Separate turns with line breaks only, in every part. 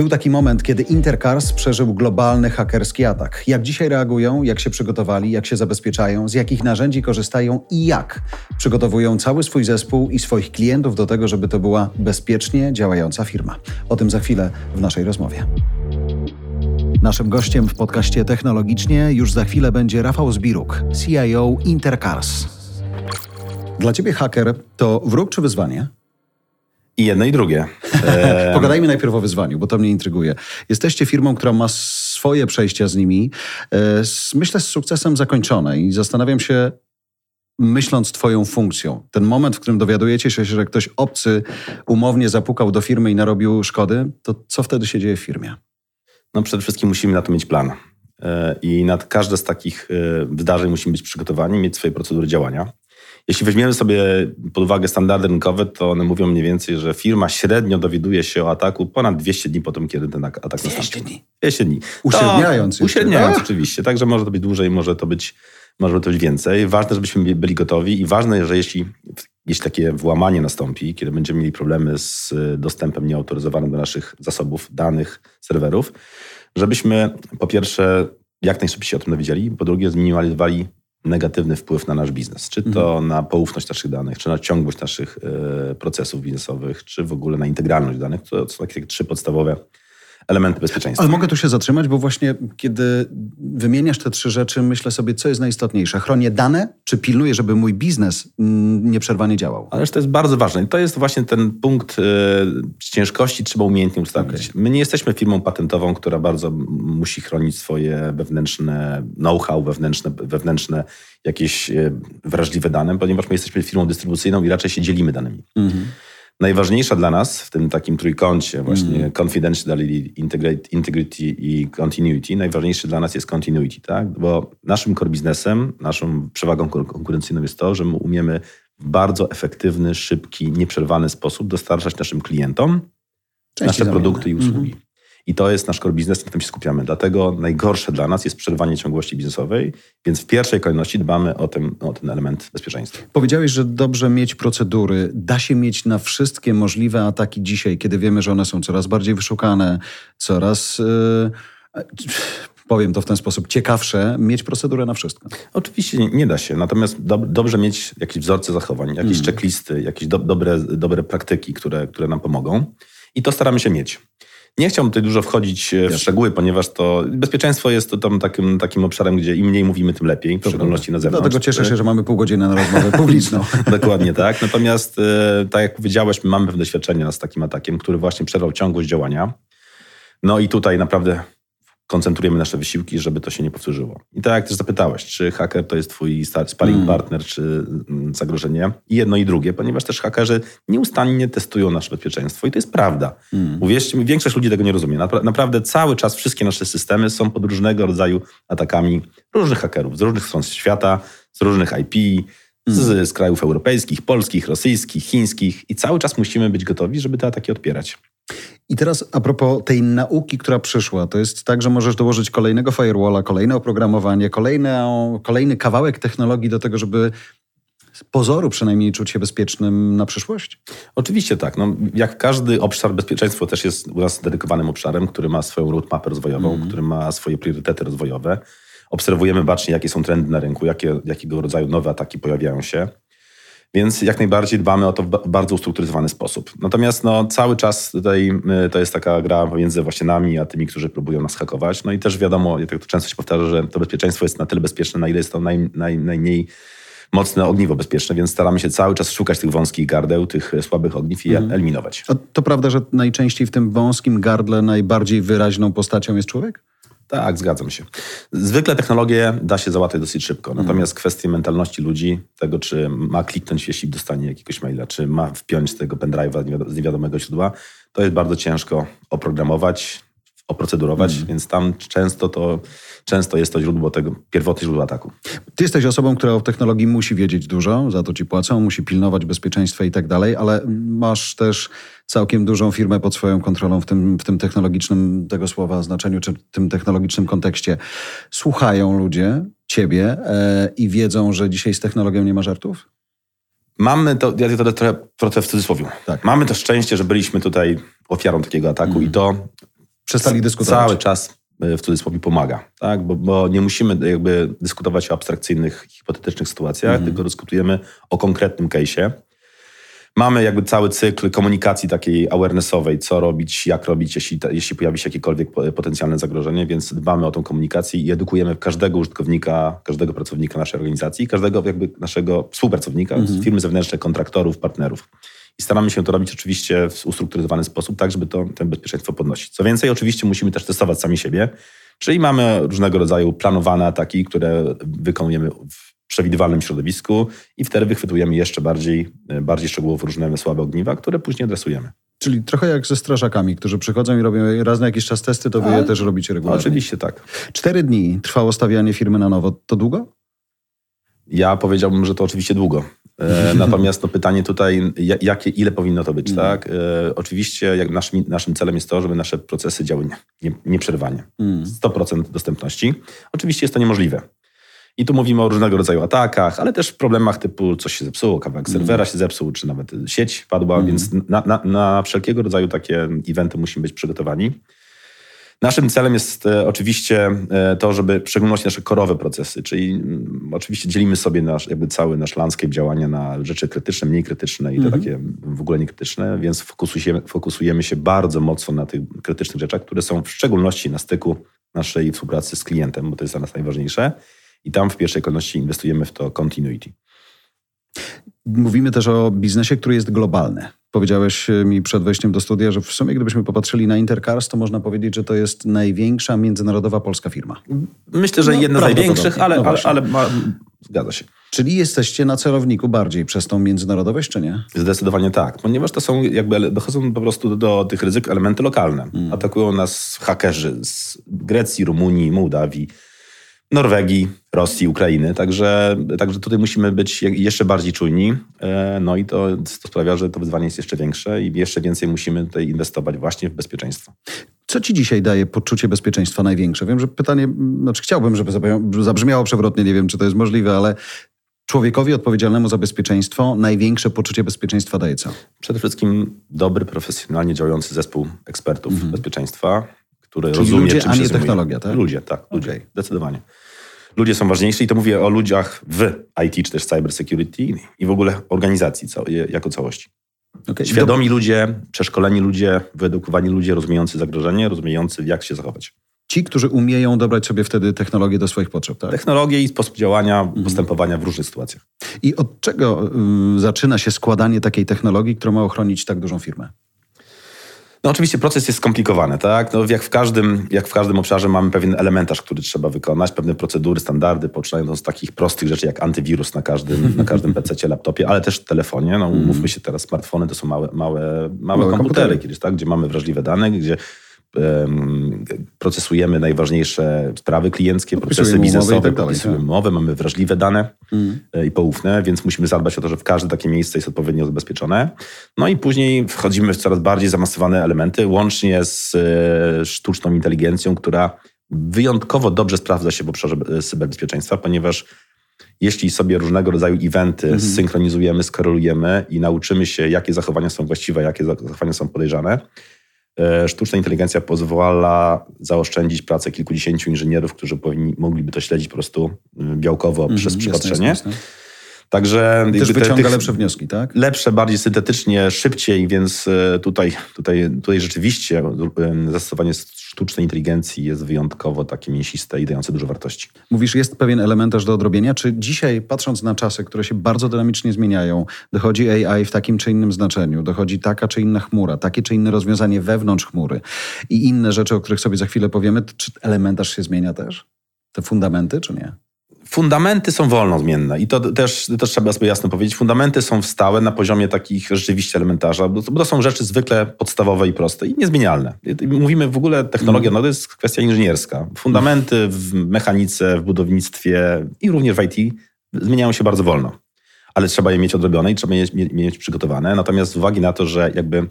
Był taki moment, kiedy Intercars przeżył globalny hakerski atak. Jak dzisiaj reagują, jak się przygotowali, jak się zabezpieczają, z jakich narzędzi korzystają i jak przygotowują cały swój zespół i swoich klientów do tego, żeby to była bezpiecznie działająca firma. O tym za chwilę w naszej rozmowie. Naszym gościem w podcaście Technologicznie już za chwilę będzie Rafał Zbiruk, CIO Intercars. Dla ciebie haker to wróg czy wyzwanie?
I jedno i drugie.
Pogadajmy najpierw o wyzwaniu, bo to mnie intryguje. Jesteście firmą, która ma swoje przejścia z nimi, z, myślę z sukcesem zakończone i zastanawiam się, myśląc twoją funkcją, ten moment, w którym dowiadujecie się, że ktoś obcy umownie zapukał do firmy i narobił szkody, to co wtedy się dzieje w firmie?
No przede wszystkim musimy na to mieć plan. E, I na każde z takich e, wydarzeń musimy być przygotowani, mieć swoje procedury działania. Jeśli weźmiemy sobie pod uwagę standardy rynkowe, to one mówią mniej więcej, że firma średnio dowiaduje się o ataku ponad 200 dni po tym, kiedy ten atak 200
nastąpi. Dni.
200 dni.
Uśredniając.
To, uśredniając tak? oczywiście. Także może to być dłużej, może to być, może to być więcej. Ważne, żebyśmy byli gotowi i ważne, że jeśli, jeśli takie włamanie nastąpi, kiedy będziemy mieli problemy z dostępem nieautoryzowanym do naszych zasobów, danych, serwerów, żebyśmy po pierwsze jak najszybciej się o tym dowiedzieli, po drugie zminimalizowali negatywny wpływ na nasz biznes. Czy to mhm. na poufność naszych danych, czy na ciągłość naszych y, procesów biznesowych, czy w ogóle na integralność danych. To są takie trzy podstawowe elementy bezpieczeństwa.
Ale mogę tu się zatrzymać, bo właśnie kiedy wymieniasz te trzy rzeczy, myślę sobie, co jest najistotniejsze. Chronię dane, czy pilnuję, żeby mój biznes mm, nieprzerwanie działał?
Ależ to jest bardzo ważne. I to jest właśnie ten punkt y, ciężkości, trzeba umiejętnie ustawić. Okay. My nie jesteśmy firmą patentową, która bardzo musi chronić swoje wewnętrzne know-how, wewnętrzne, wewnętrzne jakieś y, wrażliwe dane, ponieważ my jesteśmy firmą dystrybucyjną i raczej się dzielimy danymi. Mm -hmm. Najważniejsza dla nas w tym takim trójkącie właśnie mm. confidentiality, integrity i continuity, najważniejsze dla nas jest continuity, tak? Bo naszym core biznesem, naszą przewagą konkurencyjną jest to, że my umiemy w bardzo efektywny, szybki, nieprzerwany sposób dostarczać naszym klientom Części nasze zamienne. produkty i usługi. Mm. I to jest nasz core biznes, na tym się skupiamy. Dlatego najgorsze dla nas jest przerwanie ciągłości biznesowej, więc w pierwszej kolejności dbamy o ten, o ten element bezpieczeństwa.
Powiedziałeś, że dobrze mieć procedury. Da się mieć na wszystkie możliwe ataki dzisiaj, kiedy wiemy, że one są coraz bardziej wyszukane, coraz... Yy powiem to w ten sposób, ciekawsze, mieć procedurę na wszystko.
Oczywiście nie, da się, natomiast do, dobrze mieć jakieś wzorce zachowań, jakieś mm. checklisty, jakieś do, dobre, dobre praktyki, które, które nam pomogą. I to staramy się mieć. Nie chciałbym tutaj dużo wchodzić e, w szczegóły, ponieważ to bezpieczeństwo jest to tam takim, takim obszarem, gdzie im mniej mówimy, tym lepiej, w szczególności na zewnątrz.
Dlatego cieszę się, że mamy pół godziny na rozmowę publiczną.
Dokładnie tak. Natomiast, e, tak jak powiedziałeś, my mamy pewne doświadczenia z takim atakiem, który właśnie przerwał ciągłość działania. No i tutaj naprawdę koncentrujemy nasze wysiłki, żeby to się nie powtórzyło. I tak jak też zapytałeś, czy haker to jest twój sparring mm. partner, czy mm, zagrożenie? I jedno i drugie, ponieważ też hakerzy nieustannie testują nasze bezpieczeństwo i to jest prawda. Mm. Uwierzcie mi, większość ludzi tego nie rozumie. Naprawdę cały czas wszystkie nasze systemy są pod różnego rodzaju atakami różnych hakerów z różnych stron świata, z różnych IP, z, z krajów europejskich, polskich, rosyjskich, chińskich i cały czas musimy być gotowi, żeby te ataki odpierać.
I teraz a propos tej nauki, która przyszła, to jest tak, że możesz dołożyć kolejnego firewalla, kolejne oprogramowanie, kolejne, kolejny kawałek technologii do tego, żeby z pozoru przynajmniej czuć się bezpiecznym na przyszłość?
Oczywiście tak. No, jak każdy obszar, bezpieczeństwo też jest u nas dedykowanym obszarem, który ma swoją roadmapę rozwojową, mm. który ma swoje priorytety rozwojowe. Obserwujemy bacznie, jakie są trendy na rynku, jakie, jakiego rodzaju nowe ataki pojawiają się. Więc jak najbardziej dbamy o to w bardzo ustrukturyzowany sposób. Natomiast no, cały czas tutaj y, to jest taka gra pomiędzy właśnie nami, a tymi, którzy próbują nas hakować. No i też wiadomo, jak to często się powtarza, że to bezpieczeństwo jest na tyle bezpieczne, na ile jest to naj, naj, najmniej mocne ogniwo bezpieczne, więc staramy się cały czas szukać tych wąskich gardeł, tych słabych ogniw i je mhm. eliminować.
A to prawda, że najczęściej w tym wąskim gardle najbardziej wyraźną postacią jest człowiek?
Tak, zgadzam się. Zwykle technologię da się załatwić dosyć szybko, mhm. natomiast kwestie mentalności ludzi, tego czy ma kliknąć, jeśli dostanie jakiegoś maila, czy ma wpiąć z tego pendrive'a z niewiadomego źródła, to jest bardzo ciężko oprogramować, oprocedurować, mm. więc tam często to często jest to źródło tego, pierwotne źródło ataku.
Ty jesteś osobą, która o technologii musi wiedzieć dużo, za to ci płacą, musi pilnować bezpieczeństwa i tak dalej, ale masz też całkiem dużą firmę pod swoją kontrolą w tym, w tym technologicznym tego słowa znaczeniu, czy w tym technologicznym kontekście. Słuchają ludzie, ciebie e, i wiedzą, że dzisiaj z technologią nie ma żartów?
Mamy to, ja to trochę, trochę w cudzysłowie. Tak. Mamy to szczęście, że byliśmy tutaj ofiarą takiego ataku mm. i to
przestali dyskutować.
Cały czas e, w cudzysłowie pomaga, tak? bo, bo nie musimy jakby dyskutować o abstrakcyjnych, hipotetycznych sytuacjach, mm. tylko dyskutujemy o konkretnym case'ie mamy jakby cały cykl komunikacji takiej awarenessowej, co robić, jak robić, jeśli, jeśli pojawi się jakiekolwiek potencjalne zagrożenie, więc dbamy o tą komunikację i edukujemy każdego użytkownika, każdego pracownika naszej organizacji, każdego jakby naszego współpracownika, mhm. firmy zewnętrzne, kontraktorów, partnerów. I staramy się to robić oczywiście w ustrukturyzowany sposób, tak żeby to, ten bezpieczeństwo podnosić. Co więcej, oczywiście musimy też testować sami siebie, czyli mamy różnego rodzaju planowane ataki, które wykonujemy w przewidywalnym środowisku i wtedy wychwytujemy jeszcze bardziej, e, bardziej szczegółowo różne słabe ogniwa, które później adresujemy.
Czyli trochę jak ze strażakami, którzy przychodzą i robią raz na jakiś czas testy, to wy je też robicie regularnie.
Oczywiście tak.
Cztery dni trwało stawianie firmy na nowo. To długo?
Ja powiedziałbym, że to oczywiście długo. E, natomiast no, pytanie tutaj, jakie, ile powinno to być, mm. tak? E, oczywiście jak naszym, naszym celem jest to, żeby nasze procesy działy nieprzerwanie. Nie, nie 100% mm. dostępności. Oczywiście jest to niemożliwe. I tu mówimy o różnego rodzaju atakach, ale też problemach typu coś się zepsuło, kawałek mm. serwera się zepsuł, czy nawet sieć padła, mm. więc na, na, na, wszelkiego rodzaju takie eventy musimy być przygotowani. Naszym celem jest e, oczywiście e, to, żeby w szczególności nasze korowe procesy, czyli oczywiście dzielimy sobie nasz, jakby cały nasz landscape działania na rzeczy krytyczne, mniej krytyczne i te mm. takie w ogóle niekrytyczne, więc fokusujemy, fokusujemy się bardzo mocno na tych krytycznych rzeczach, które są w szczególności na styku naszej współpracy z klientem, bo to jest dla nas najważniejsze i tam w pierwszej kolejności inwestujemy w to continuity.
Mówimy też o biznesie, który jest globalny. Powiedziałeś e, mi przed wejściem do studia, że w sumie gdybyśmy popatrzyli na Intercars, to można powiedzieć, że to jest największa międzynarodowa polska firma.
Myślę, że no, jedna z największych, ale, no ale, ale ma, zgadza się.
Czyli jesteście na celowniku bardziej przez tą międzynarodowość, czy nie?
Zdecydowanie tak, ponieważ to są jakby, dochodzą po prostu do, do tych ryzyk elementy lokalne. Hmm. Atakują nas hakerzy z Grecji, Rumunii, Mołdawii, Norwegii, Rosji, Ukrainy. Także, także tutaj musimy być jeszcze bardziej czujni. E, no i to, to sprawia, że to wyzwanie jest jeszcze większe i jeszcze więcej musimy tutaj inwestować właśnie w bezpieczeństwo.
Co ci dzisiaj daje poczucie bezpieczeństwa największe? Wiem, że pytanie, znaczy chciałbym, żeby zabrzmiało przewrotnie, nie wiem, czy to jest możliwe, ale człowiekowi odpowiedzialnemu za bezpieczeństwo największe poczucie bezpieczeństwa daje co?
Przede wszystkim dobry, profesjonalnie działający zespół ekspertów mhm. bezpieczeństwa, który
Czyli
rozumie,
ludzie,
czym
a
nie
technologia, tak?
Ludzie, tak, ludzie, okay. zdecydowanie. Ludzie są ważniejsi i to mówię o ludziach w IT, czy też cyber security i w ogóle organizacji jako całości. Okay. Świadomi ludzie, przeszkoleni ludzie, wyedukowani ludzie, rozumiejący zagrożenie, rozumiejący jak się zachować.
Ci, którzy umieją dobrać sobie wtedy technologię do swoich potrzeb, tak?
Technologię i sposób działania, mhm. postępowania w różnych sytuacjach.
I od czego y, zaczyna się składanie takiej technologii, która ma ochronić tak dużą firmę?
No oczywiście proces jest skomplikowany, tak? No, jak, w każdym, jak w każdym obszarze mamy pewien elementarz, który trzeba wykonać, pewne procedury, standardy, poczynając z takich prostych rzeczy jak antywirus na każdym, na każdym PC, laptopie, ale też telefonie. No, umówmy mhm. się teraz, smartfony to są małe, małe, małe, małe komputery, komputery. kiedyś, tak? gdzie mamy wrażliwe dane, gdzie procesujemy najważniejsze sprawy klienckie, procesy biznesowe, tak podpisujemy tak. umowy, mamy wrażliwe dane mm. i poufne, więc musimy zadbać o to, że w każde takie miejsce jest odpowiednio zabezpieczone. No i później wchodzimy w coraz bardziej zamasowane elementy, łącznie z e, sztuczną inteligencją, która wyjątkowo dobrze sprawdza się w obszarze e, cyberbezpieczeństwa, ponieważ jeśli sobie różnego rodzaju eventy -hmm. zsynchronizujemy, skorelujemy i nauczymy się, jakie zachowania są właściwe, jakie zachowania są podejrzane, E, sztuczna inteligencja pozwala zaoszczędzić pracę kilkudziesięciu inżynierów, którzy powinni, mogliby to śledzić po prostu mm, białkowo mm, przez przypatrzenie. Jasne, jasne.
Także też wyciąga tych, lepsze wnioski, tak?
Lepsze, bardziej syntetycznie, szybciej, więc e, tutaj, tutaj, tutaj rzeczywiście e, zastosowanie sztucznej inteligencji jest wyjątkowo takie mięsiste i dające dużo wartości.
Mówisz, jest pewien elementarz do odrobienia. Czy dzisiaj, patrząc na czasy, które się bardzo dynamicznie zmieniają, dochodzi AI w takim czy innym znaczeniu, dochodzi taka czy inna chmura, takie czy inne rozwiązanie wewnątrz chmury i inne rzeczy, o których sobie za chwilę powiemy, czy elementarz się zmienia też? Te fundamenty, czy nie?
Fundamenty są wolno zmienne i to też, to trzeba sobie jasno powiedzieć. Fundamenty są stałe na poziomie takich rzeczywiście elementarza, bo to, są rzeczy zwykle podstawowe i proste i niezmienialne. Mówimy w ogóle technologia, mm. no to jest kwestia inżynierska. Fundamenty w mechanice, w budownictwie i również w IT zmieniają się bardzo wolno, ale trzeba je mieć odrobione i trzeba je mieć przygotowane. Natomiast z uwagi na to, że jakby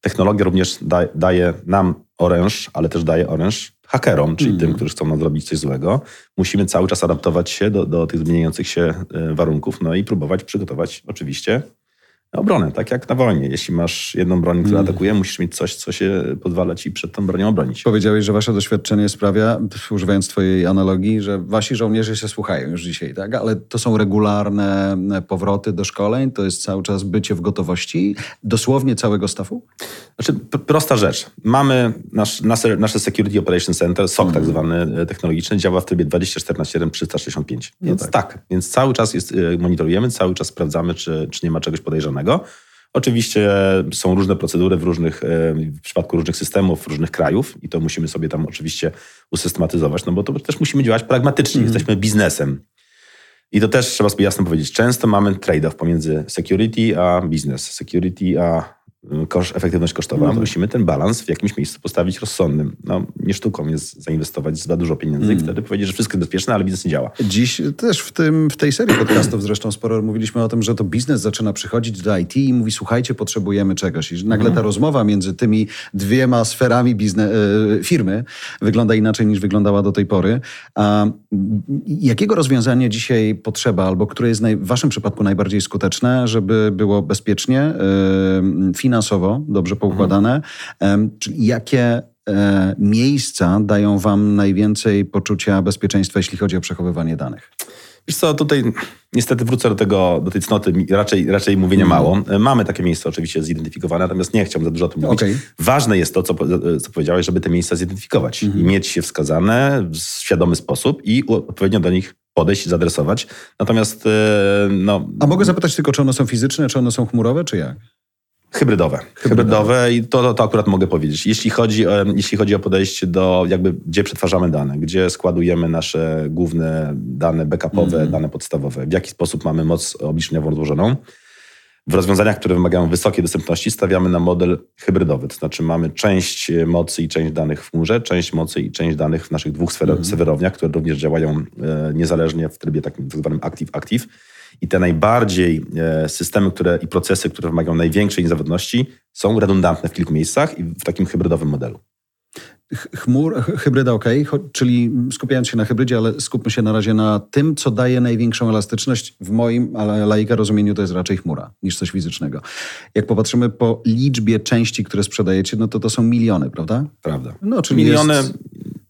technologia również da, daje nam oręż, ale też daje oręż, hakerom, czyli mm. tym, którzy chcą nam zrobić coś złego. Musimy cały czas adaptować się do, do tych zmieniających się e, warunków, no i próbować przygotować oczywiście obronę, tak jak na wojnie. Jeśli masz jedną broń, która mm. atakuje, musisz mieć coś, co się pozwala ci przed tą bronią obronić.
Powiedziałeś, że wasze doświadczenie sprawia, używając twojej analogii, że wasi żołnierze się słuchają już dzisiaj, tak? Ale to są regularne powroty do szkoleń, to jest cały czas bycie w gotowości, dosłownie całego stafu?
Znaczy, prosta rzecz. Mamy nasz, nasze, nasze Security Operation Center, SOC mm. tak zwany e, technologiczny, działa w trybie 24 na 7 365. No więc no tak. tak. więc cały czas jest, e, monitorujemy, cały czas sprawdzamy, czy, czy nie ma czegoś podejrzanego Oczywiście są różne procedury w, różnych, e, w przypadku różnych systemów, różnych krajów i to musimy sobie tam oczywiście usystematyzować, no bo to też musimy działać pragmatycznie, mm. jesteśmy biznesem. I to też trzeba sobie jasno powiedzieć. Często mamy trade-off pomiędzy security a business, security a koszt, efektywność kosztowa, no tak. musimy ten balans w jakimś miejscu postawić rozsądnym. No, nie sztuką jest zainwestować za dużo pieniędzy mm. i wtedy powiedzieć, że wszystko jest bezpieczne, ale biznes nie działa.
Dziś też w, tym, w tej serii podcastów zresztą sporo mówiliśmy o tym, że to biznes zaczyna przychodzić do IT i mówi, słuchajcie, potrzebujemy czegoś. I nagle ta mhm. rozmowa między tymi dwiema sferami biznes, e, firmy wygląda inaczej niż wyglądała do tej pory. A jakiego rozwiązania dzisiaj potrzeba, albo które jest w waszym przypadku najbardziej skuteczne, żeby było bezpiecznie, finansowo, finansowo dobrze poukładane, mhm. czyli jakie e, miejsca dają wam najwięcej poczucia bezpieczeństwa, jeśli chodzi o przechowywanie danych?
Wiesz co, tutaj niestety wrócę do tego, do tej cnoty, raczej, raczej mówienia mm. mało. E, mamy takie miejsca oczywiście zidentyfikowane, natomiast nie chciałbym za dużo o tym mówić. Okay. Ważne jest to, co, co powiedziałeś, żeby te miejsca zidentyfikować mm. i mieć je wskazane w świadomy sposób i odpowiednio do nich podejść i zadresować. Natomiast e, no...
A mogę zapytać tylko, czy one są fizyczne, czy one są chmurowe, czy jak?
Hybrydowe. Hybrydowe i to, to akurat mogę powiedzieć. Jeśli chodzi, o, jeśli chodzi o podejście do jakby, gdzie przetwarzamy dane, gdzie składujemy nasze główne dane backupowe, mm. dane podstawowe, w jaki sposób mamy moc obliczeniową rozłożoną. W rozwiązaniach, które wymagają wysokiej dostępności, stawiamy na model hybrydowy. To znaczy mamy część mocy i część danych w chmurze, część mocy i część danych w naszych dwóch mm. serwerowniach, które również działają e, niezależnie w trybie takim tak zwanym active-active i te najbardziej e, systemy które, i procesy, które wymagają największej niezawodności, są redundantne w kilku miejscach i w takim hybrydowym modelu.
Chmur, hybryda ok, czyli skupiając się na hybrydzie, ale skupmy się na razie na tym, co daje największą elastyczność. W moim, ale laika rozumieniu to jest raczej chmura niż coś fizycznego. Jak popatrzymy po liczbie części, które sprzedajecie, no to to są miliony, prawda?
Prawda.
No, czyli miliony. Jest,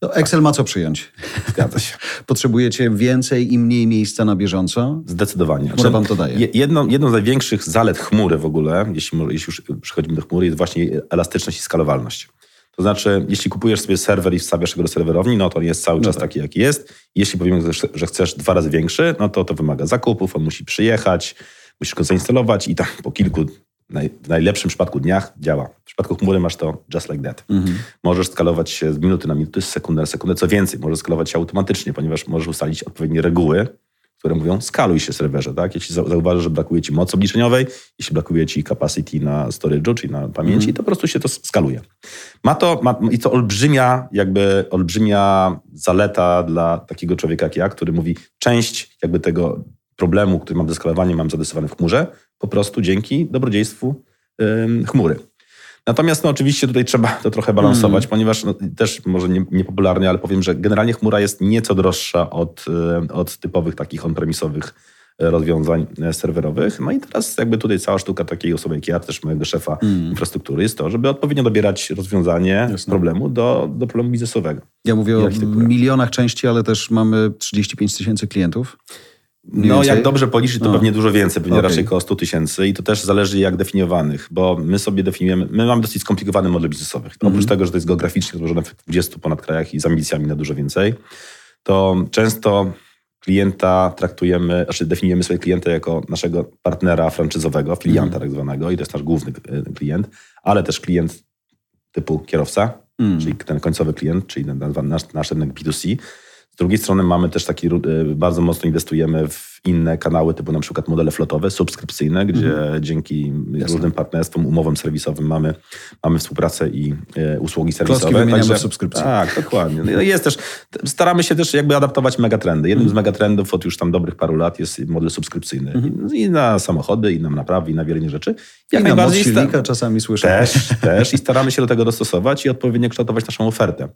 no Excel ma co przyjąć.
Zgadza się.
Potrzebujecie więcej i mniej miejsca na bieżąco?
Zdecydowanie.
Chmura wam to daje.
Jedną, jedną z największych zalet chmury w ogóle, jeśli, jeśli już przechodzimy do chmury, jest właśnie elastyczność i skalowalność. To znaczy, jeśli kupujesz sobie serwer i wstawiasz go do serwerowni, no to on jest cały no czas tak. taki, jaki jest. Jeśli powiemy, że chcesz dwa razy większy, no to to wymaga zakupów, on musi przyjechać, musisz go zainstalować i tam po kilku, w najlepszym przypadku dniach działa. W przypadku chmury masz to just like that. Mhm. Możesz skalować się z minuty na minutę, z sekundy na sekundę. Co więcej, możesz skalować się automatycznie, ponieważ możesz ustalić odpowiednie reguły, które mówią skaluj się serwerze, tak? Jeśli zauważysz, że brakuje ci mocy obliczeniowej, jeśli brakuje ci capacity na storage'u, czyli na pamięci, mm. to po prostu się to skaluje. Ma to, ma, i to olbrzymia, jakby olbrzymia zaleta dla takiego człowieka jak ja, który mówi, część jakby tego problemu, który mam ze skalowaniem, mam zadesowany w chmurze, po prostu dzięki dobrodziejstwu chmury. Natomiast no, oczywiście tutaj trzeba to trochę balansować, mm. ponieważ no, też może nie, niepopularnie, ale powiem, że generalnie chmura jest nieco droższa od, e, od typowych takich on-premisowych e, rozwiązań e, serwerowych. No i teraz jakby tutaj cała sztuka takiej osoby jak ja, też mojego szefa mm. infrastruktury jest to, żeby odpowiednio dobierać rozwiązanie Jasne. problemu do, do problemu biznesowego.
Ja mówię o milionach części, ale też mamy 35 tysięcy klientów.
No, więcej? jak dobrze policzyć, to no. pewnie dużo więcej, pewnie okay. raczej około 100 tysięcy i to też zależy jak definiowanych, bo my sobie definiujemy, my mamy dosyć skomplikowany model biznesowy. Mm -hmm. Oprócz tego, że to jest geograficznie złożone w 20 ponad krajach i z ambicjami na dużo więcej, to często klienta traktujemy, znaczy definiujemy sobie klienta jako naszego partnera franczyzowego, filianta mm. tak zwanego i to jest nasz główny e, klient, ale też klient typu kierowca, mm. czyli ten końcowy klient, czyli nasz, nasz rynek B2C, Z drugiej strony mamy też taki, bardzo mocno inwestujemy w inne kanały, typu na przykład modele flotowe, subskrypcyjne, gdzie mhm. dzięki Jasne. różnym partnerstwom, umowom serwisowym mamy, mamy współpracę i e, usługi serwisowe.
Także, subskrypcji.
Tak, dokładnie. No jest też, staramy się też jakby adaptować megatrendy. Jednym mhm. z megatrendów od już tam dobrych paru lat jest model subskrypcyjny. Mhm. I na samochody, i na naprawy, i na wiele innych rzeczy.
Jak I najbardziej na silnika czasami słyszę.
Też, też. I staramy się do tego dostosować i odpowiednio kształtować naszą ofertę.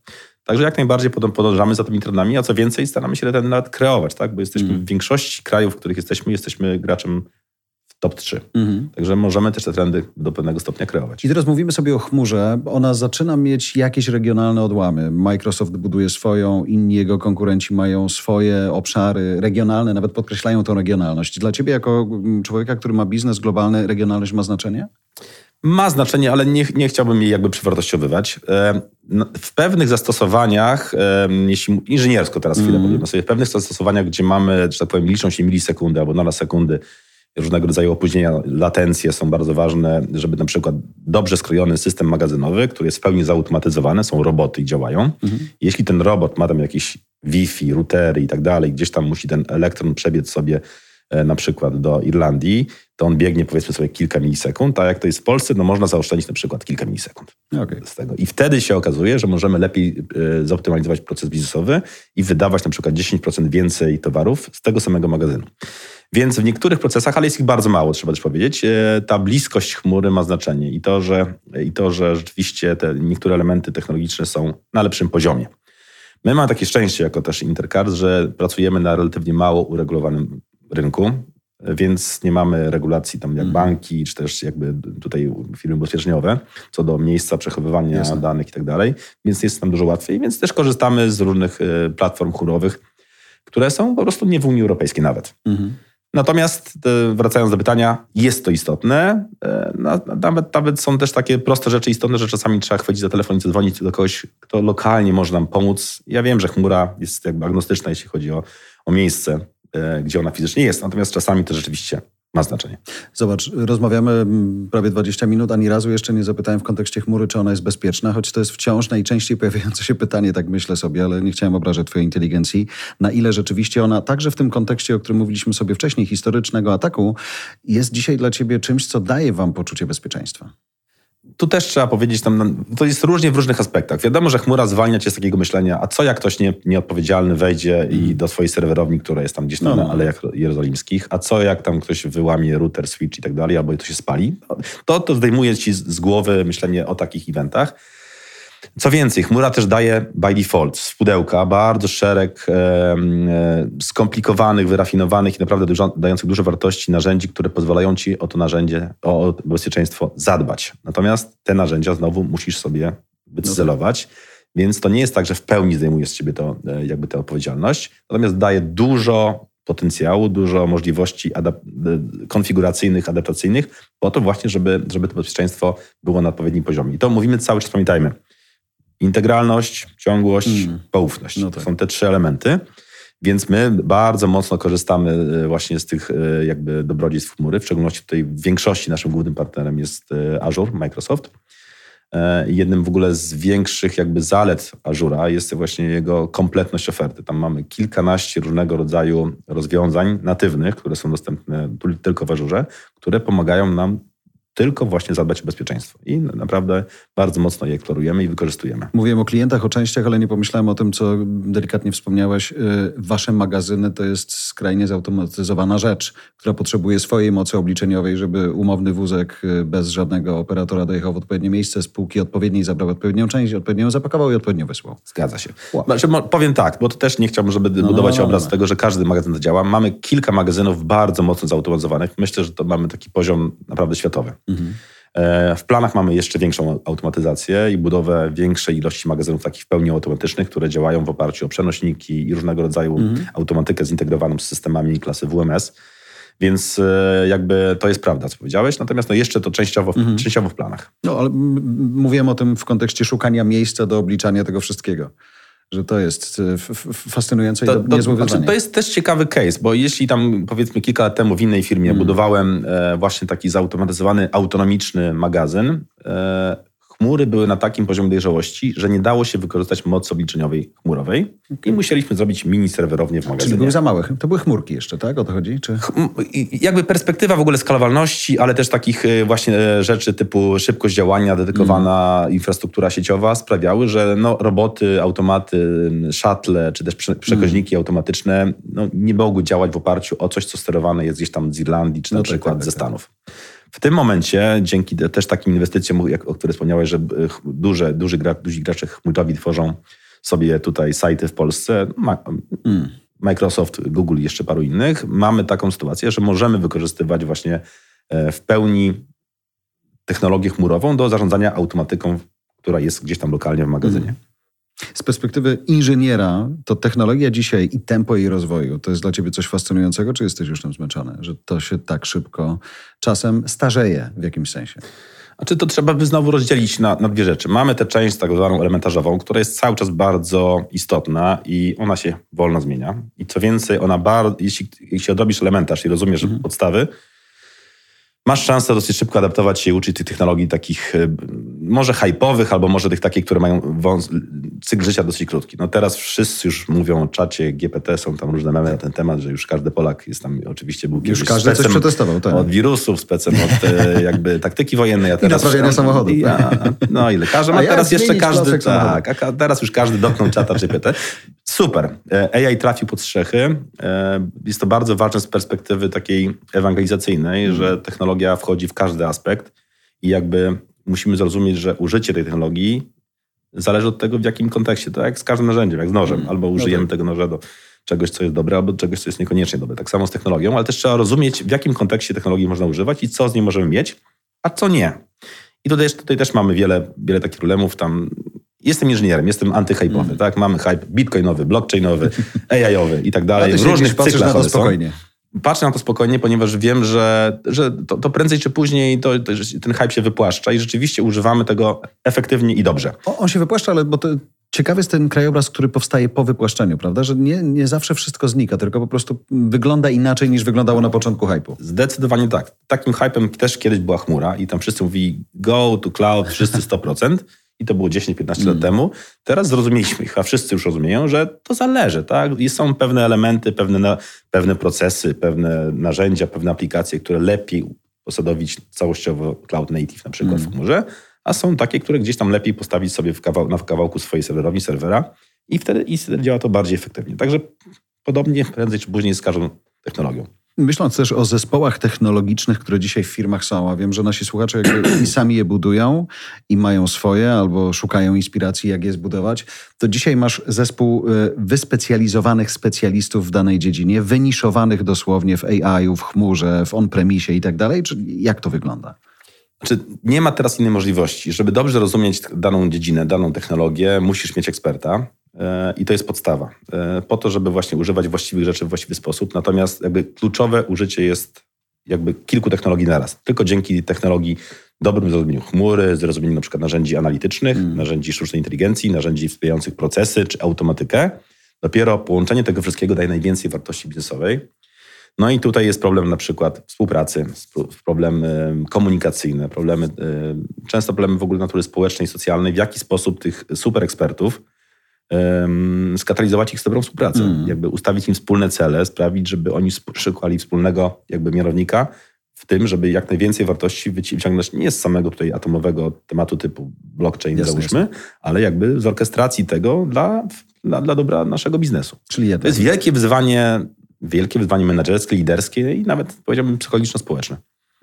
Także jak najbardziej podążamy za tymi trendami, a co więcej staramy się ten nawet kreować, tak? bo jesteśmy mhm. w większości krajów, w których jesteśmy, jesteśmy graczem w top 3. Mhm. Także możemy też te trendy do pewnego stopnia kreować.
I teraz mówimy sobie o chmurze. Ona zaczyna mieć jakieś regionalne odłamy. Microsoft buduje swoją, inni jego konkurenci mają swoje obszary regionalne, nawet podkreślają tą regionalność. Dla ciebie jako mm, człowieka, który ma biznes globalny, regionalność ma znaczenie?
Ma znaczenie, ale nie, nie chciałbym jej jakby przewartościowywać. E, no, w pewnych zastosowaniach, jeśli inżyniersko teraz chwilę mm. sobie, w pewnych zastosowaniach, gdzie mamy, że tak powiem, liczą się milisekundy albo nanosekundy, różnego rodzaju opóźnienia, latencje są bardzo ważne, żeby na przykład dobrze skrojony system magazynowy, który jest w pełni zautomatyzowany, są roboty i działają. Mhm. Jeśli ten robot ma tam jakieś Wi-Fi, routery i tak dalej, gdzieś tam musi ten elektron przebiec sobie na przykład do Irlandii, to on biegnie powiedzmy sobie kilka milisekund, a jak to jest w Polsce, no można zaoszczędzić na przykład kilka milisekund okay. z tego. I wtedy się okazuje, że możemy lepiej e, zoptymalizować proces biznesowy i wydawać na przykład 10% więcej towarów z tego samego magazynu. Więc w niektórych procesach, ale jest ich bardzo mało, trzeba też powiedzieć, e, ta bliskość chmury ma znaczenie i to, że, i to, że rzeczywiście te niektóre elementy technologiczne są na lepszym poziomie. My mamy takie szczęście jako też Intercars, że pracujemy na relatywnie mało uregulowanym rynku, więc nie mamy regulacji tam jak mhm. banki, czy też jakby tutaj firmy ubezpieczeniowe, co do miejsca przechowywania Jasne. danych i tak dalej, więc jest nam dużo łatwiej, więc też korzystamy z różnych e, platform chmurowych, które są po prostu nie w Unii Europejskiej nawet. Mhm. Natomiast e, wracając do pytania, jest to istotne. E, nawet, nawet są też takie proste rzeczy istotne, że czasami trzeba chwycić za telefon i zadzwonić do kogoś, kto lokalnie może nam pomóc. Ja wiem, że chmura jest jakby agnostyczna, jeśli chodzi o, o miejsce, gdzie ona fizycznie jest, natomiast czasami to rzeczywiście ma znaczenie.
Zobacz, rozmawiamy mm, prawie 20 minut, ani razu jeszcze nie zapytałem w kontekście chmury, czy ona jest bezpieczna, choć to jest wciąż najczęściej pojawiające się pytanie, tak myślę sobie, ale nie chciałem obrażać Twojej inteligencji, na ile rzeczywiście ona, także w tym kontekście, o którym mówiliśmy sobie wcześniej, historycznego ataku, jest dzisiaj dla Ciebie czymś, co daje Wam poczucie bezpieczeństwa
tu też trzeba powiedzieć, tam, to jest różnie w różnych aspektach. Wiadomo, że chmura zwalnia cię z takiego myślenia, a co jak ktoś nie, nieodpowiedzialny wejdzie i mm. do swojej serwerowni, która jest tam gdzieś no, na no. Alejach Jerozolimskich, a co jak tam ktoś wyłamie router, switch i tak dalej, albo to się spali. To, to zdejmuje ci z, z głowy myślenie o takich eventach. Co więcej, chmura też daje by default z pudełka bardzo szereg e, skomplikowanych, wyrafinowanych i naprawdę dużo, dających duże wartości narzędzi, które pozwalają ci o to narzędzie, o bezpieczeństwo zadbać. Natomiast te narzędzia znowu musisz sobie wycyzelować. No tak. Więc to nie jest tak, że w pełni zdejmuje z ciebie to, e, jakby tę odpowiedzialność, natomiast daje dużo potencjału, dużo możliwości adap konfiguracyjnych, adaptacyjnych, po to właśnie, żeby, żeby to bezpieczeństwo było na odpowiednim poziomie. I to mówimy cały czas, pamiętajmy, Integralność, ciągłość, mm. poufność. No tak. To są te trzy elementy. Więc my bardzo mocno korzystamy e, właśnie z tych e, jakby dobrodziejstw chmury. W szczególności tutaj w większości naszym głównym partnerem jest e, Azure, Microsoft. Jednym w ogóle z większych jakby zalet Azura jest właśnie jego kompletność oferty. Tam mamy kilkanaście różnego rodzaju rozwiązań natywnych, które są dostępne tylko w Azure, które pomagają nam tylko właśnie zadbać o bezpieczeństwo. I naprawdę bardzo mocno je eksplorujemy i wykorzystujemy.
Mówiłem o klientach, o częściach, ale nie pomyślałem o tym, co delikatnie wspomniałeś. Y, wasze magazyny to jest skrajnie zautomatyzowana rzecz, która potrzebuje swojej mocy obliczeniowej, żeby umowny wózek y, bez żadnego operatora dojechał w odpowiednie miejsce, spółki odpowiedniej zabrał odpowiednią część, odpowiednio zapakował i odpowiednio wysłał.
Zgadza się. Wow. Znaczy, powiem tak, bo to też nie chciałbym, żeby no, budować no, no, obraz tego, że każdy magazyn to działa. Mamy kilka magazynów bardzo mocno zautomatyzowanych. Myślę, że to mamy taki poziom naprawdę światowy. Mhm. W planach mamy jeszcze większą automatyzację i budowę większej ilości magazynów takich w pełni automatycznych, które działają w oparciu o przenośniki i różnego rodzaju mhm. automatykę zintegrowaną z systemami klasy WMS. Więc e, jakby to jest prawda, co powiedziałeś, natomiast no jeszcze to częściowo, mhm. częściowo w planach.
No, ale mówiłem o tym w kontekście szukania miejsca do obliczania tego wszystkiego że to jest e, fascynujące to, i niezłe znaczy,
To jest też ciekawy case, bo jeśli tam powiedzmy kilka lat temu w innej firmie mm. budowałem e, właśnie taki zautomatyzowany, autonomiczny magazyn, e, chmury były na takim poziomie dojrzałości, że nie dało się wykorzystać mocy obliczeniowej chmurowej i musieliśmy zrobić mini serwerownię w magazynie.
Czyli były za małe. To były chmurki jeszcze, tak? O to chodzi? Czy...
Jakby perspektywa w ogóle skalowalności, ale też takich y, właśnie y, rzeczy typu szybkość działania, dedykowana mm. infrastruktura sieciowa sprawiały, że no, roboty, automaty, shuttle czy też przekoźniki mm. automatyczne no, nie mogły działać w oparciu o coś, co sterowane jest gdzieś tam z Irlandii czy na no przykład tak, tak, ze tak. W tym momencie, dzięki też takim inwestycjom, jak, o których wspomniałeś, że duże, duży gra, duzi gracze chmurowi tworzą sobie tutaj sajty w Polsce, mm. Microsoft, Google i jeszcze paru innych, mamy taką sytuację, że możemy wykorzystywać właśnie e, w pełni technologię chmurową do zarządzania automatyką, która jest gdzieś tam lokalnie w magazynie. Mm.
Z perspektywy inżyniera, to technologia dzisiaj i tempo jej rozwoju to jest dla ciebie coś fascynującego, czy jesteś już tym zmęczony, że to się tak szybko czasem starzeje w jakimś sensie?
Znaczy to trzeba by znowu rozdzielić na, na dwie rzeczy. Mamy tę część tak zwaną elementarzową, która jest cały czas bardzo istotna i ona się wolno zmienia. I co więcej, ona bardzo, jeśli, jeśli odrobisz elementarz i rozumiesz mhm. podstawy, masz szansę dosyć szybko adaptować się i uczyć tych technologii takich e, może hype'owych, albo może tych takich, które mają wąs, cykl życia dosyć krótki. No teraz wszyscy już mówią o czacie GPT, są tam różne memy na ten temat, że już każdy Polak jest tam, oczywiście był
Już każdy coś przetestował, tak.
Od wirusów, specem od e, jakby taktyki wojennej.
A teraz I naprawiania samochodu.
no i lekarzem, a, a teraz jeszcze każdy, tak, a teraz już każdy dotknął czata GPT. Super. E, AI trafił pod strzechy. Jest to bardzo ważne z perspektywy takiej ewangelizacyjnej, hmm. że technologia wchodzi w każdy aspekt i jakby musimy zrozumieć, że użycie tej technologii zależy od tego, w jakim kontekście. To jak z każdym narzędziem, jak z nożem. Mm. Albo no użyjemy no tak. tego noża do czegoś, co jest dobre, albo czegoś, co jest niekoniecznie dobre. Tak samo z technologią, ale też trzeba rozumieć, w jakim kontekście technologii można używać i co z niej możemy mieć, a co nie. I tutaj, tutaj też mamy wiele, wiele takich problemów. Tam Jestem inżynierem, jestem antyhypowy, mm. tak? Mamy hype bitcoinowy, blockchainowy, AI-owy i tak dalej.
W różnych cyklach na to spokojnie. Są
patrzę na to spokojnie, ponieważ wiem, że, że to, to prędzej czy później to, to, ten hype się wypłaszcza i rzeczywiście używamy tego efektywnie i dobrze.
O, on się wypłaszcza, ale bo to ciekawy jest ten krajobraz, który powstaje po wypłaszczeniu, prawda? Że nie, nie zawsze wszystko znika, tylko po prostu wygląda inaczej niż wyglądało na początku hype'u.
Zdecydowanie tak. Takim hype'em też kiedyś była chmura i tam wszyscy mówili go to cloud, wszyscy 100%. I to było 10-15 mm. lat temu. Teraz zrozumieliśmy, a wszyscy już rozumieją, że to zależy, tak? I są pewne elementy, pewne, pewne procesy, pewne narzędzia, pewne aplikacje, które lepiej posadowić całościowo cloud native na przykład mm. w chmurze, a są takie, które gdzieś tam lepiej postawić sobie w kawał, na kawałku swojej serwerowni, serwera i wtedy, i wtedy działa to bardziej efektywnie. Także podobnie prędzej czy później z każdą technologią.
Myśląc też o zespołach technologicznych, które dzisiaj w firmach są, a wiem, że nasi słuchacze i sami je budują i mają swoje, albo szukają inspiracji, jak je zbudować, to dzisiaj masz zespół y, wyspecjalizowanych specjalistów w danej dziedzinie, wyniszowanych dosłownie w AI, w chmurze, w on-premisie i tak dalej. Czy jak to wygląda?
Znaczy, nie ma teraz innej możliwości. Żeby dobrze rozumieć daną dziedzinę, daną technologię, musisz mieć eksperta. E, I to jest podstawa. E, po to, żeby właśnie używać właściwych rzeczy w właściwy sposób. Natomiast jakby kluczowe użycie jest jakby kilku technologii naraz. Tylko dzięki technologii dobrym zrozumieniu chmury, zrozumieniu na przykład narzędzi analitycznych, mm. narzędzi sztucznej inteligencji, narzędzi wspierających procesy czy automatykę, dopiero połączenie tego wszystkiego daje najwięcej wartości biznesowej. No i tutaj jest problem na przykład współpracy, problemy komunikacyjne, problemy, często problemy w ogóle natury społecznej, socjalnej, w jaki sposób tych super ekspertów skatalizować ich z dobrą współpracę, mm. jakby ustawić im wspólne cele, sprawić, żeby oni szukali wspólnego jakby mianownika w tym, żeby jak najwięcej wartości wyciągnąć nie z samego tutaj atomowego tematu typu blockchain, jasne, załóżmy, jasne. ale jakby z orkestracji tego dla, dla, dla dobra naszego biznesu. Czyli to jest wielkie wyzwanie, wielkie wyzwanie menedżerskie, liderskie i nawet powiedziałbym psychologiczno-społeczne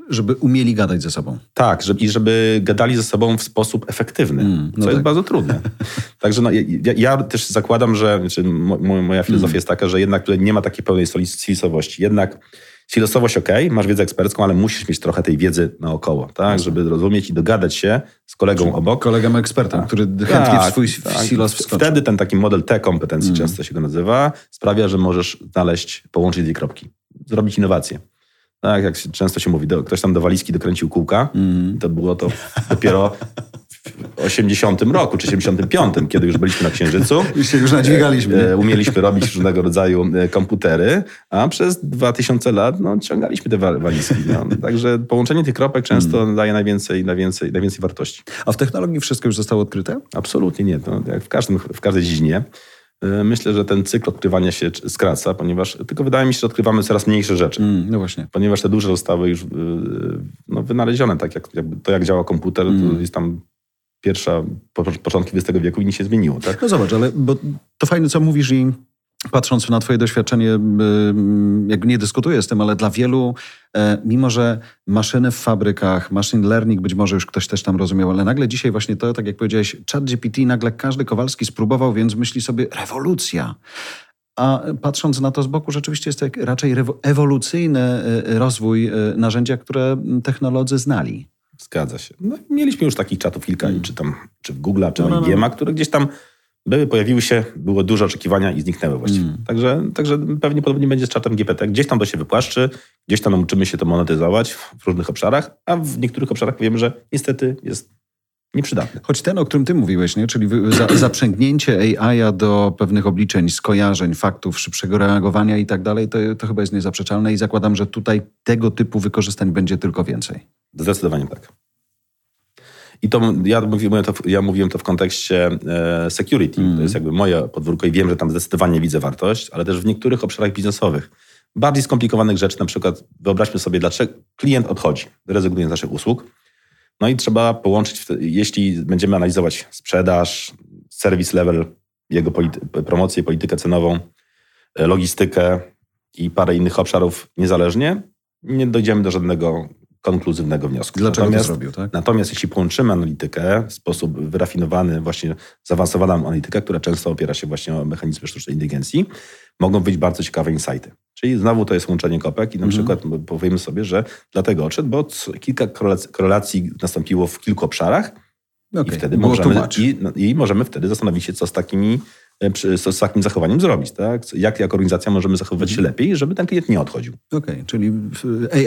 żeby umieli gadać ze sobą.
Tak, żeby, i żeby gadali ze sobą w sposób efektywny, mm, no co tak. jest bardzo trudne. Także no, ja, ja, też zakładam, że znaczy, moja filozofia mm. jest taka, że jednak nie ma takiej pełnej silosowości. Jednak silosowość ok, masz wiedzę ekspercką, ale musisz mieć trochę tej wiedzy naokoło, tak, żeby rozumieć i dogadać się z kolegą Czyli obok.
Kolegą ekspertem, tak. który chętnie tak, w swój tak. silos wskoczy.
Wtedy ten taki model T kompetencji, mm. często się go nazywa, sprawia, że możesz znaleźć, połączyć dwie kropki, zrobić innowację. Tak, jak często się mówi, do, ktoś tam do walizki dokręcił kółka, mm. to było to dopiero 80 roku, czy 75, kiedy już byliśmy na Księżycu.
Już się już nadźwigaliśmy.
E, umieliśmy robić różnego rodzaju e, komputery, a przez 2000 lat no, ciągaliśmy te walizki. No. Także połączenie tych kropek często hmm. daje najwięcej, najwięcej, najwięcej wartości.
A w technologii wszystko już zostało odkryte?
Absolutnie nie. To jak w, każdym, w każdej dziedzinie. E, myślę, że ten cykl odkrywania się skraca, ponieważ tylko wydaje mi się, że odkrywamy coraz mniejsze rzeczy. Mm,
no właśnie.
Ponieważ te duże zostały już no, wynalezione, tak jak, to jak działa komputer, mm. to jest tam pierwsza, początki XX wieku i nic się zmieniło. Tak?
No zobacz, ale bo to fajne, co mówisz i patrząc na Twoje doświadczenie, jakby nie dyskutuję z tym, ale dla wielu, e, mimo że maszyny w fabrykach, machine learning być może już ktoś też tam rozumiał, ale nagle dzisiaj właśnie to, tak jak powiedziałeś, chat GPT, nagle każdy Kowalski spróbował, więc myśli sobie rewolucja. A patrząc na to z boku, rzeczywiście jest to raczej ewolucyjny e, rozwój e, narzędzia, które technolodzy znali.
Zgadza się. No, mieliśmy już takich czatów kilka, hmm. czy tam, czy w Google, czy no, no, no. które gdzieś tam były, pojawiły się, było duże oczekiwania i zniknęły właściwie. Hmm. Także, także pewnie podobnie będzie z czatem GPT. Gdzieś tam to się wypłaszczy, gdzieś tam nauczymy się to monetyzować w różnych obszarach, a w niektórych obszarach wiemy, że niestety jest nieprzydatny.
Choć ten, o którym ty mówiłeś, nie? czyli za, zaprzęgnięcie AI do pewnych obliczeń, skojarzeń, faktów, szybszego reagowania i tak dalej, to, to chyba jest niezaprzeczalne i zakładam, że tutaj tego typu wykorzystań będzie tylko więcej.
Zdecydowanie tak. I to ja mówiłem to, ja mówiłem to w kontekście e, security. Mm. To jest jakby moje podwórko i wiem, że tam zdecydowanie widzę wartość, ale też w niektórych obszarach biznesowych. Bardziej skomplikowanych rzeczy, na przykład wyobraźmy sobie, dlaczego klient odchodzi, rezygnuje z naszych usług. No i trzeba połączyć, jeśli będziemy analizować sprzedaż, service level, jego polity- promocję, politykę cenową, e, logistykę i parę innych obszarów niezależnie, nie dojdziemy do żadnego konkluzywnego wniosku.
Dlaczego natomiast, to zrobił, tak?
Natomiast jeśli połączymy analitykę w sposób wyrafinowany, właśnie zaawansowaną analitykę, która często opiera się właśnie o mechanizmy sztucznej inteligencji, mogą być bardzo ciekawe insighty. Czyli znowu to jest łączenie kopek i na mhm. przykład powiemy sobie, że dlatego odszedł, bo kilka korelacji nastąpiło w kilku obszarach okay. i wtedy możemy, i, no, i możemy wtedy zastanowić się, co z takimi z takim zachowaniem zrobić. Tak? Jak jako organizacja możemy zachowywać się mhm. lepiej, żeby ten klient nie odchodził.
Okej, okay, czyli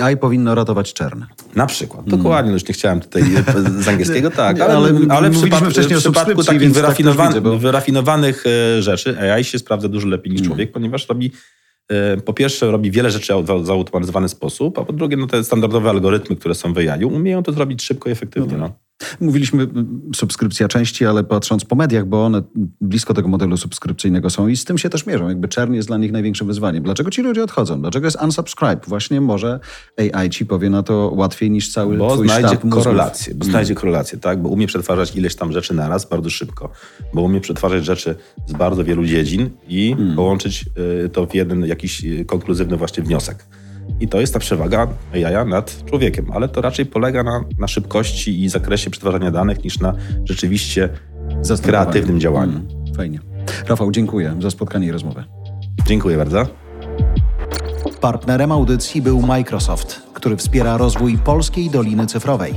AI powinno ratować czern.
Na przykład. Mm. Dokładnie, już nie chciałem tutaj z angielskiego, tak, ale, ale, ale w, przypadku, wcześniej w przypadku takich tak wyrafinowan tak widzę, bo... wyrafinowanych e, rzeczy AI się sprawdza dużo lepiej niż mm. człowiek, ponieważ robi e, po pierwsze robi wiele rzeczy w zautomatyzowany sposób, a po drugie no, te standardowe algorytmy, które są w AI umieją to zrobić szybko i efektywnie. No, tak. no.
Mówiliśmy subskrypcja części, ale patrząc po mediach, bo one blisko tego modelu subskrypcyjnego są i z tym się też mierzą. Jakby czern jest dla nich największym wyzwaniem. Dlaczego ci ludzie odchodzą? Dlaczego jest unsubscribe? Właśnie może AI ci powie na to łatwiej niż cały
bo
twój
znajdzie korelację, Bo znajdzie mm. korelację, tak? Bo umie przetwarzać ileś tam rzeczy naraz bardzo szybko. Bo umie przetwarzać rzeczy z bardzo wielu dziedzin i mm. połączyć y, to w jeden jakiś y, konkluzywny właśnie wniosek. I to jest ta przewaga AI nad człowiekiem, ale to raczej polega na, na szybkości i zakresie przetwarzania danych niż na rzeczywiście kreatywnym działaniu.
Mm, fajnie. Rafał, dziękuję za spotkanie i rozmowę.
Dziękuję bardzo.
Partnerem audycji był Microsoft, który wspiera rozwój polskiej Doliny Cyfrowej.